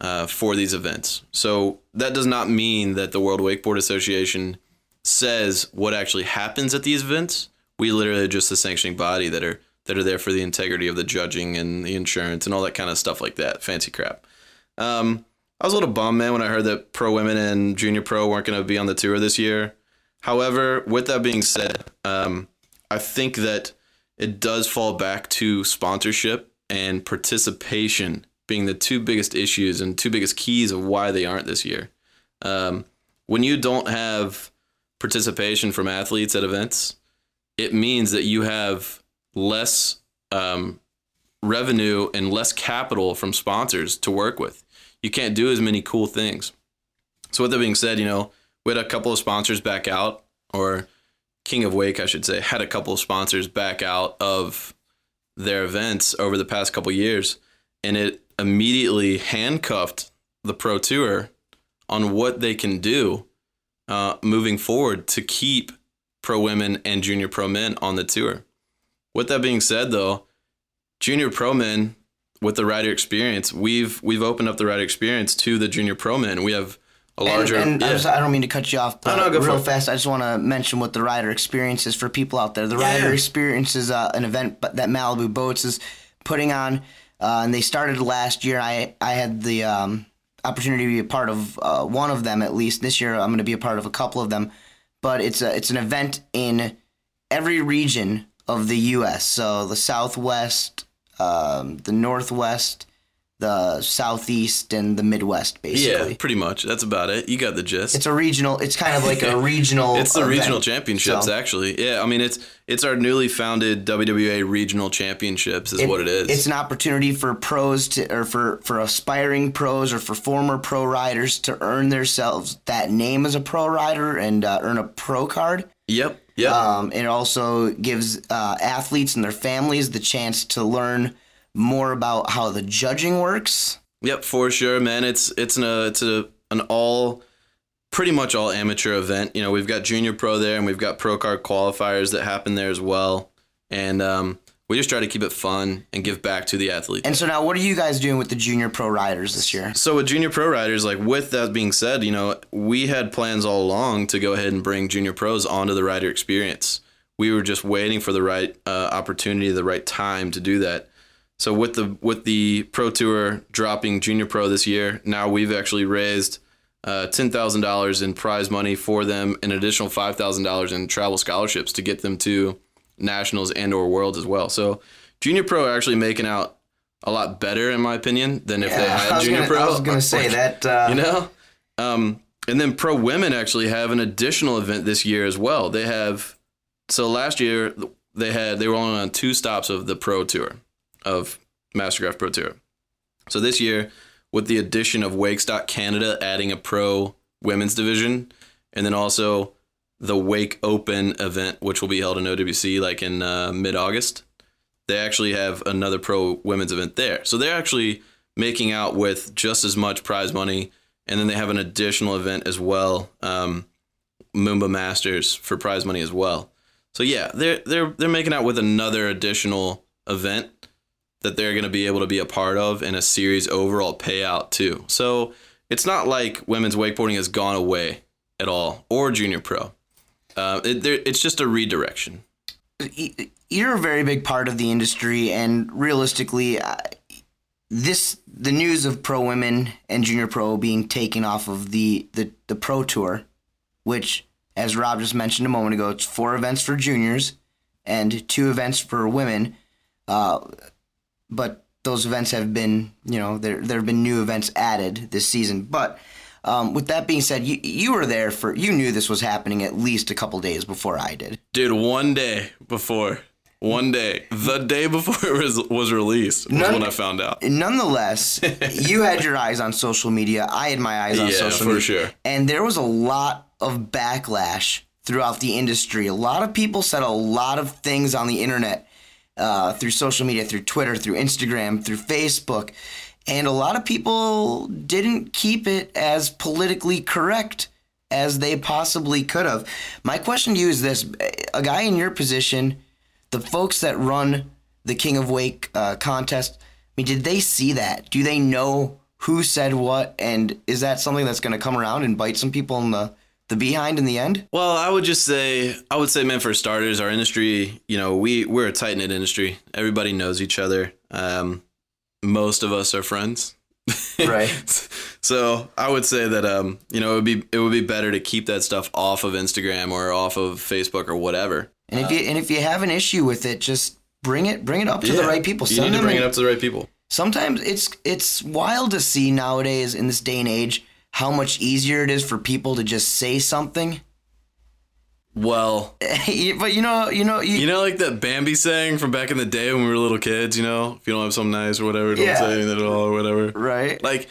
uh, for these events, so that does not mean that the World Wakeboard Association says what actually happens at these events. We literally are just the sanctioning body that are that are there for the integrity of the judging and the insurance and all that kind of stuff like that, fancy crap. Um, I was a little bummed, man, when I heard that pro women and junior pro weren't going to be on the tour this year. However, with that being said, um, I think that it does fall back to sponsorship and participation being the two biggest issues and two biggest keys of why they aren't this year. Um, when you don't have participation from athletes at events, it means that you have less um, revenue and less capital from sponsors to work with. You can't do as many cool things. So with that being said, you know, we had a couple of sponsors back out, or King of Wake, I should say, had a couple of sponsors back out of their events over the past couple years, and it immediately handcuffed the pro tour on what they can do uh, moving forward to keep pro women and junior pro men on the tour. With that being said, though, junior pro men with the rider experience, we've we've opened up the rider experience to the junior pro men. We have a larger. And, and I, just- I don't mean to cut you off, but No, no, go for real it. fast. I just want to mention what the rider experience is for people out there. The Yeah, rider yeah. experience is uh, an event that Malibu Boats is putting on, uh, and they started last year. I I had the um, opportunity to be a part of uh, one of them at least. This year, I'm going to be a part of a couple of them. But it's a it's an event in every region of the U.S. So the Southwest, um, the Northwest, the Southeast, and the Midwest, basically. Yeah, pretty much. That's about it. You got the gist. It's a regional. It's kind of like a regional. it's the event. regional championships, So, actually. Yeah, I mean it's it's our newly founded WWA regional championships is what it is. It's an opportunity for pros to, or for for aspiring pros or for former pro riders to earn themselves that name as a pro rider and uh, earn a pro card. Yep. Yep. Um, it also gives uh, athletes and their families the chance to learn more about how the judging works. Yep, for sure, man. It's it's an uh, it's a an all pretty much all amateur event. You know, we've got junior pro there, and we've got pro card qualifiers that happen there as well. And um, we just try to keep it fun and give back to the athletes. And so now, what are you guys doing with the junior pro riders this year? So with junior pro riders, like with that being said, you know, we had plans all along to go ahead and bring junior pros onto the rider experience. We were just waiting for the right uh, opportunity, the right time to do that. So with the with the pro tour dropping junior pro this year, now we've actually raised uh, ten thousand dollars in prize money for them, an additional five thousand dollars in travel scholarships to get them to nationals and or worlds as well. So junior pro are actually making out a lot better in my opinion than if they Yeah, I had junior gonna- pro. I was gonna say that, uh, you know, um, and then pro women actually have an additional event this year as well. They have so last year they had they were only on two stops of the Pro Tour, of Mastercraft Pro Tour. So this year, with the addition of Wakestock Canada adding a pro women's division, and then also the Wake Open event, which will be held in OWC like in uh, mid August, they actually have another pro women's event there. So they're actually making out with just as much prize money, and then they have an additional event as well, um, Moomba Masters for prize money as well. So yeah, they're they're they're making out with another additional event that they're going to be able to be a part of in a series overall payout too. So it's not like women's wakeboarding has gone away at all or junior pro. Uh, it, there- it's just a redirection. you're a very big part of the industry, and realistically, uh, this the news of pro women and junior pro being taken off of the the, the pro tour, which, as Rob just mentioned a moment ago, it's four events for juniors and two events for women. Uh, but those events have been, you know, there there have been new events added this season. But um, with that being said, you you were there for you knew this was happening at least a couple days before I did. Dude, one day before, one day, the day before it was, was released was None- when I found out. Nonetheless, you had your eyes on social media. I had my eyes on Yeah, social for media. sure. And there was a lot of backlash throughout the industry. A lot of people said a lot of things on the internet uh, through social media, through Twitter, through Instagram, through Facebook. And a lot of people didn't keep it as politically correct as they possibly could have. My question to you is this a guy in your position, the folks that run the King of Wake uh, contest, I mean, did they see that? Do they know who said what? And is that something that's going to come around and bite some people in the, the behind in the end? Well, I would just say, I would say, man, for starters, our industry, you know, we we're a tight knit industry. Everybody knows each other. Um, most of us are friends. Right. so I would say that um, you know, it would be it would be better to keep that stuff off of Instagram or off of Facebook or whatever. And if you and if you have an issue with it, just bring it bring it up to the right people. You need to bring it up to the right people. sometimes it's it's wild to see nowadays in this day and age how much easier it is for people to just say something. Well, but you know, you know, you, you know, like that Bambi saying from back in the day when we were little kids. You know, if you don't have something nice or whatever, don't Yeah. say anything at all or whatever. Right. Like,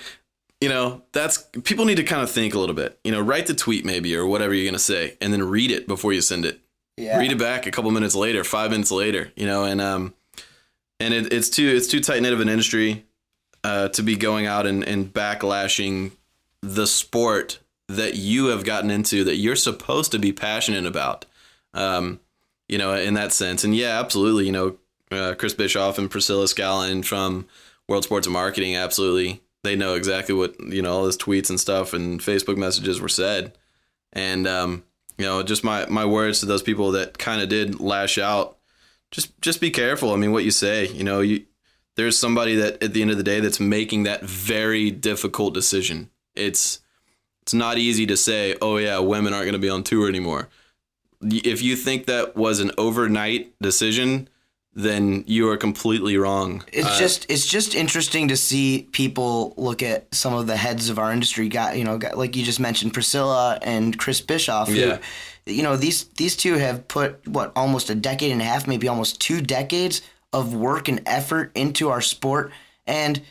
you know, that's people need to kind of think a little bit. You know, write the tweet maybe or whatever you're gonna say, and then read it before you send it. Yeah. Read it back a couple minutes later, five minutes later. You know, and um, and it, it's too it's too tight knit of an industry uh, to be going out and, and backlashing the sport that you have gotten into that you're supposed to be passionate about. Um, you know, in that sense. And yeah, absolutely. You know, uh, Chris Bischoff and Priscilla Scallon from World Sports Marketing, absolutely. They know exactly what, you know, all his tweets and stuff and Facebook messages were said. And, um, you know, just my, my words to those people that kind of did lash out. Just, just be careful. I mean, what you say, you know, you, there's somebody that at the end of the day that's making that very difficult decision. It's, it's not easy to say, oh yeah, women aren't going to be on tour anymore. If you think that was an overnight decision, then you are completely wrong. It's Uh, just it's just interesting to see people look at some of the heads of our industry. Got you know, got, like you just mentioned, Priscilla and Chris Bischoff. who, Yeah. you know these these two have put what almost a decade and a half, maybe almost two decades of work and effort into our sport, and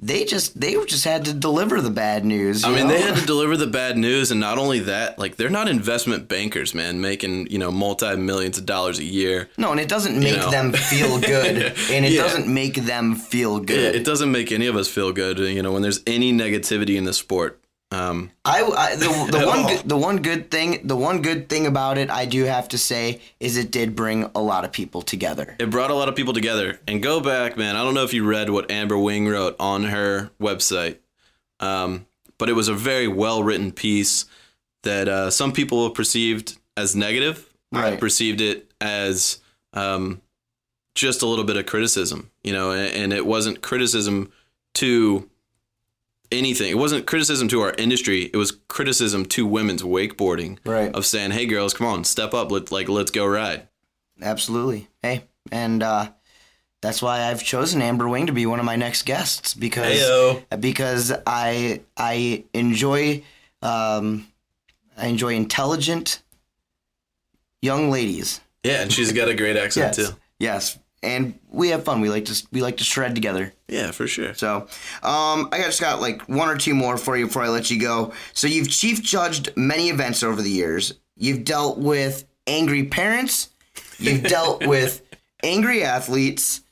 they just they just had to deliver the bad news. I you mean, they had to deliver the bad news, and not only that, like they're not investment bankers, man, making you know multi millions of dollars a year. no, and it doesn't you make know. them feel good, and it Yeah. doesn't make them feel good. It, it doesn't make any of us feel good. You know, when there's any negativity in the sport. Um, I, I the, the one all. good, the one good thing the one good thing about it I do have to say is it did bring a lot of people together. It brought a lot of people together. And go back, man. I don't know if you read what Amber Wing wrote on her website, um, but it was a very well written piece that uh, some people perceived as negative. I Right. perceived it as um, just a little bit of criticism, you know, and, and it wasn't criticism to anything. It wasn't criticism to our industry. It was criticism to women's wakeboarding. Right. Of saying, "Hey, girls, come on, step up. Let like let's go ride." Absolutely. Hey, and uh, that's why I've chosen Amber Wing to be one of my next guests because Heyo. because I I enjoy um, I enjoy intelligent young ladies. Yeah, and she's got a great accent yes. too. Yes, and we have fun. We like to we like to shred together. Yeah, for sure. So, um, I just got like one or two more for you before I let you go. So you've chief judged many events over the years. You've dealt with angry parents. You've dealt with angry athletes.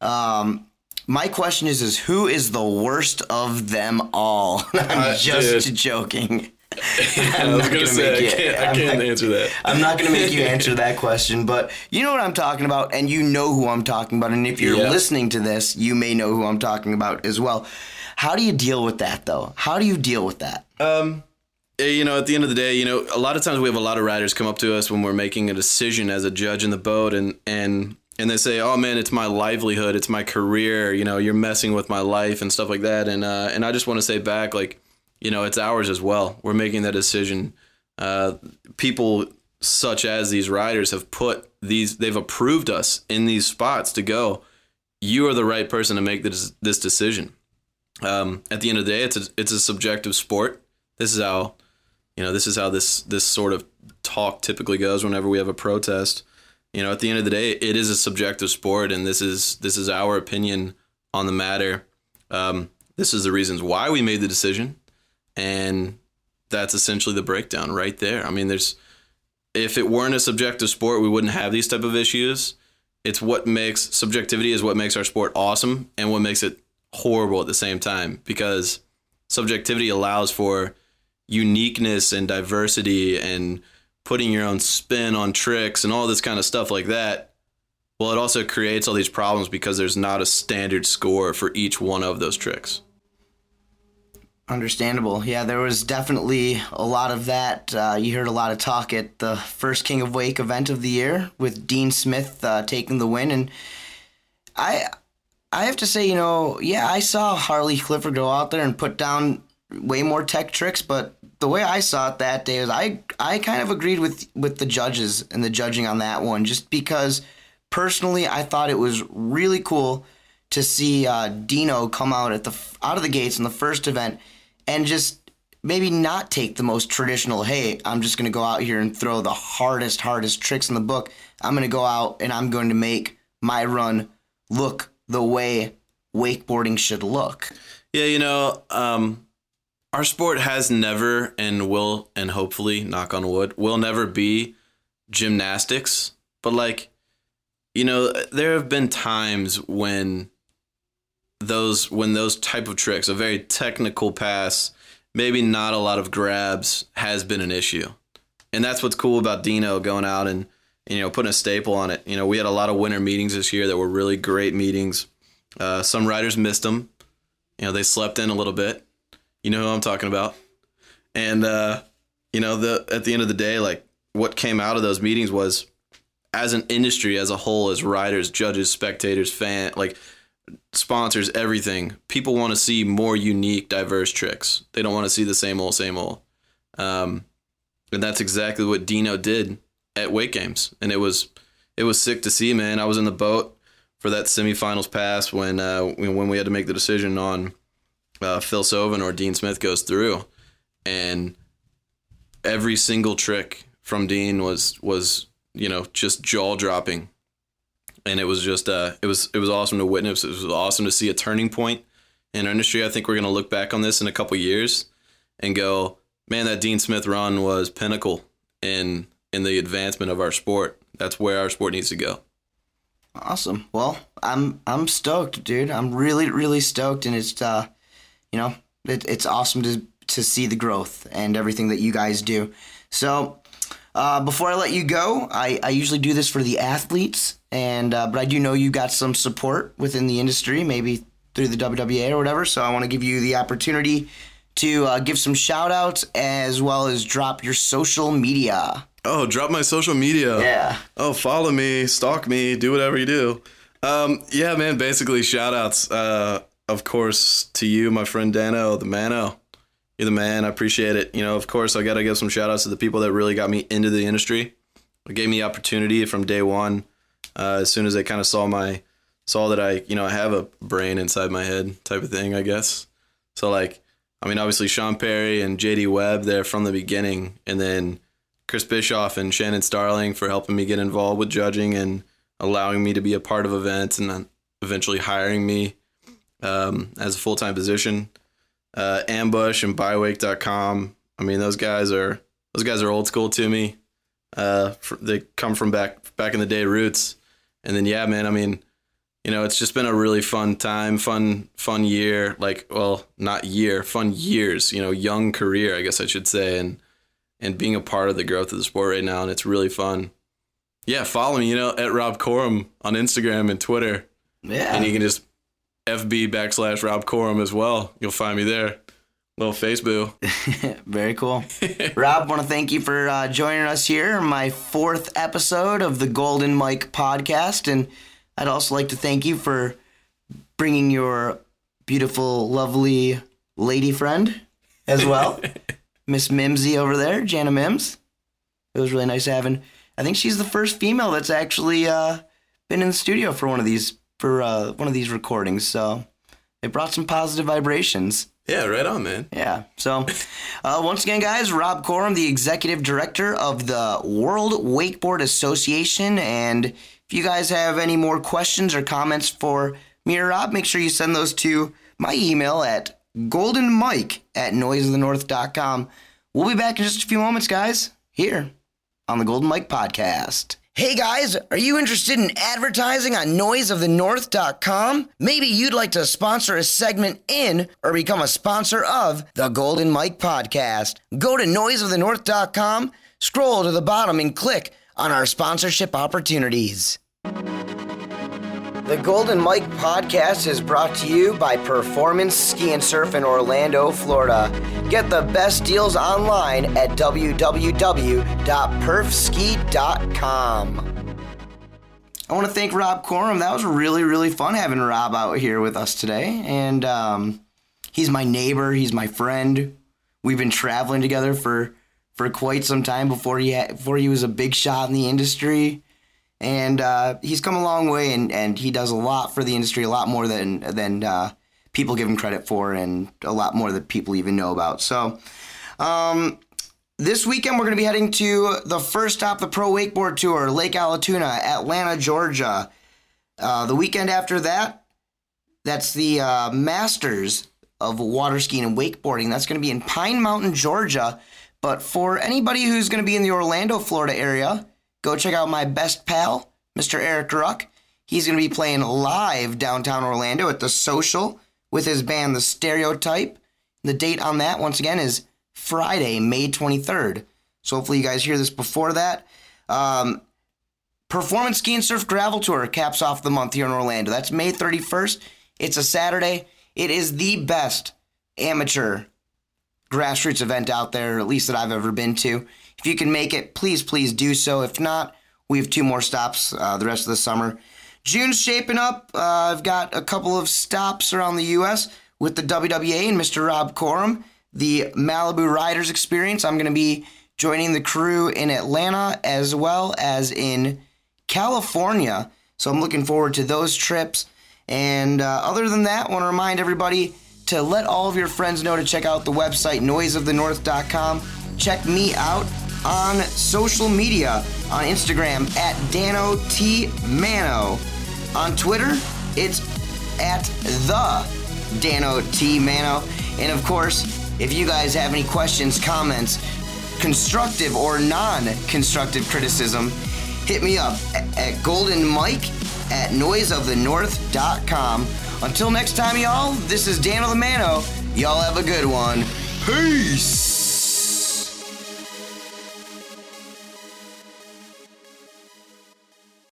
Um, my question is: Is who is the worst of them all? I'm Uh, just dude. joking. I I'm was not gonna say make I you- can't, I can't not- answer that. I'm not going to make you answer that question, but you know what I'm talking about, and you know who I'm talking about. And if you're Yeah. listening to this, you may know who I'm talking about as well. How do you deal with that, though? How do you deal with that? Um, eh, you know, at the end of the day, you know, a lot of times we have a lot of riders come up to us when we're making a decision as a judge in the boat, and and and they say, "Oh man, it's my livelihood, it's my career. You know, you're messing with my life and stuff like that." And uh, and I just want to say back, like, you know, it's ours as well. We're making that decision. Uh, people such as these riders have put these, they've approved us in these spots to go. You are the right person to make this this decision. Um, at the end of the day, it's a, it's a subjective sport. This is how, you know, this is how this this sort of talk typically goes whenever we have a protest. You know, at the end of the day, it is a subjective sport, and this is this is our opinion on the matter. Um, this is the reasons why we made the decision, and that's essentially the breakdown right there. I mean, there's if it weren't a subjective sport, we wouldn't have these type of issues. It's what makes subjectivity is what makes our sport awesome and what makes it horrible at the same time because subjectivity allows for uniqueness and diversity and putting your own spin on tricks and all this kind of stuff like that. Well, it also creates all these problems because there's not a standard score for each one of those tricks. Understandable. Yeah, there was definitely a lot of that. Uh, you heard a lot of talk at the first King of Wake event of the year with Dean Smith uh, taking the win, and I, I have to say, you know, yeah, I saw Harley Clifford go out there and put down way more tech tricks, but the way I saw it that day was I, I kind of agreed with with the judges and the judging on that one, just because personally I thought it was really cool to see uh, Dino come out at the out of the gates in the first event and just maybe not take the most traditional. Hey, I'm just gonna go out here and throw the hardest, hardest tricks in the book. I'm gonna go out and I'm going to make my run look the way wakeboarding should look. Yeah, you know, um, our sport has never and will, and hopefully, knock on wood, will never be gymnastics. But like, you know, there have been times when those when those type of tricks, a very technical pass, maybe not a lot of grabs, has been an issue, and that's what's cool about Dino going out and you know putting a staple on it. You know, we had a lot of winter meetings this year that were really great meetings. Uh, some riders missed them. You know, they slept in a little bit. You know who I'm talking about. And uh, you know, the at the end of the day, like what came out of those meetings was as an industry as a whole, as riders, judges, spectators, fan like sponsors, everything, people want to see more unique, diverse tricks. They don't want to see the same old, same old. Um, and that's exactly what Dino did at Wake Games. And it was it was sick to see, man. I was in the boat for that semifinals pass when uh, when when we had to make the decision on uh, Phil Soven or Dean Smith goes through, and every single trick from Dean was was you know just jaw dropping, and it was just uh it was it was awesome to witness. It was awesome to see a turning point in our industry. I think we're gonna look back on this in a couple years and go, man, that Dean Smith run was pinnacle in in the advancement of our sport. That's where our sport needs to go. Awesome. Well, I'm I'm stoked, dude. I'm really really stoked, and it's uh, you know, it, it's awesome to to see the growth and everything that you guys do. So, uh, before I let you go, I, I usually do this for the athletes, and uh, but I do know you got some support within the industry, maybe through the WWA or whatever. So I want to give you the opportunity to uh, give some shout outs as well as drop your social media. Oh, drop my social media. Yeah. Oh, follow me, stalk me, do whatever you do. Um, yeah, man, basically shout outs. Uh, of course, to you, my friend Dano, the Mano. You're the man. I appreciate it. You know, of course, I got to give some shout outs to the people that really got me into the industry. It gave me the opportunity from day one. Uh, as soon as they kind of saw my, saw that I, you know, I have a brain inside my head type of thing, I guess. So, like, I mean, obviously Sean Perry and JD Webb there from the beginning. And then Chris Bischoff and Shannon Starling for helping me get involved with judging and allowing me to be a part of events and eventually hiring me um, as a full time position. Uh, Ambush and Bywake.com. I mean, those guys are those guys are old school to me. Uh, they come from back back in the day roots, and then yeah, man. I mean, you know, it's just been a really fun time, fun fun year. Like, well, not year, fun years. You know, young career, I guess I should say, and and being a part of the growth of the sport right now, and it's really fun. Yeah, follow me, you know, at Rob Corum on Instagram and Twitter. Yeah. And you can just FB backslash Rob Corum as well. You'll find me there. Little Facebook. Very cool. Rob, want to thank you for uh, joining us here, my fourth episode of the Golden Mike podcast. And I'd also like to thank you for bringing your beautiful, lovely lady friend as well, Miss Mimsy over there, Jana Mims. It was really nice having. I think she's the first female that's actually uh, been in the studio for one of these for uh, one of these recordings. So it brought some positive vibrations. Yeah, right on, man. Yeah. So, uh, once again, guys, Rob Corum, the executive director of the World Wakeboard Association. And if you guys have any more questions or comments for me or Rob, make sure you send those to my email at goldenmike at noiseofthenorth.com. We'll be back in just a few moments, guys, here on the Golden Mike Podcast. Hey guys, are you interested in advertising on noiseofthenorth.com? Maybe you'd like to sponsor a segment in or become a sponsor of the Golden Mike podcast. Go to noiseofthenorth.com, scroll to the bottom and click on our sponsorship opportunities. The Golden Mike podcast is brought to you by Performance Ski and Surf in Orlando, Florida. Get the best deals online at www.perfski.com. I want to thank Rob Corum. That was really, really fun having Rob out here with us today. And um, he's my neighbor, he's my friend. We've been traveling together for, for quite some time before he, had, before he was a big shot in the industry and uh, he's come a long way and, and he does a lot for the industry a lot more than than uh, people give him credit for and a lot more that people even know about. So um, this weekend we're going to be heading to the first stop the pro wakeboard tour lake Allatoona, atlanta georgia. Uh, the weekend after that that's the uh, masters of water skiing and wakeboarding. That's going to be in pine mountain georgia. But for anybody who's going to be in the orlando florida area go check out my best pal, Mr. Eric Ruck. He's going to be playing live downtown Orlando at the Social with his band, The Stereotype. The date on that, once again, is Friday, May 23rd. So hopefully you guys hear this before that. Um, Performance Ski and Surf Gravel Tour caps off the month here in Orlando. That's May 31st. It's a Saturday. It is the best amateur grassroots event out there, at least that I've ever been to. If you can make it, please, please do so. If not, we have two more stops uh, the rest of the summer. June's shaping up. Uh, I've got a couple of stops around the U.S. with the WWA and Mr. Rob Corum, the Malibu Riders Experience. I'm going to be joining the crew in Atlanta as well as in California. So I'm looking forward to those trips. And uh, other than that, I want to remind everybody to let all of your friends know to check out the website noiseofthenorth.com. Check me out on social media on Instagram at Dano T Mano. On Twitter, it's at the Dano T Mano. And of course, if you guys have any questions, comments, constructive or non constructive criticism, hit me up at goldenmike at noiseofthenorth.com. Until next time, y'all, this is Dano the Mano. Y'all have a good one. Peace.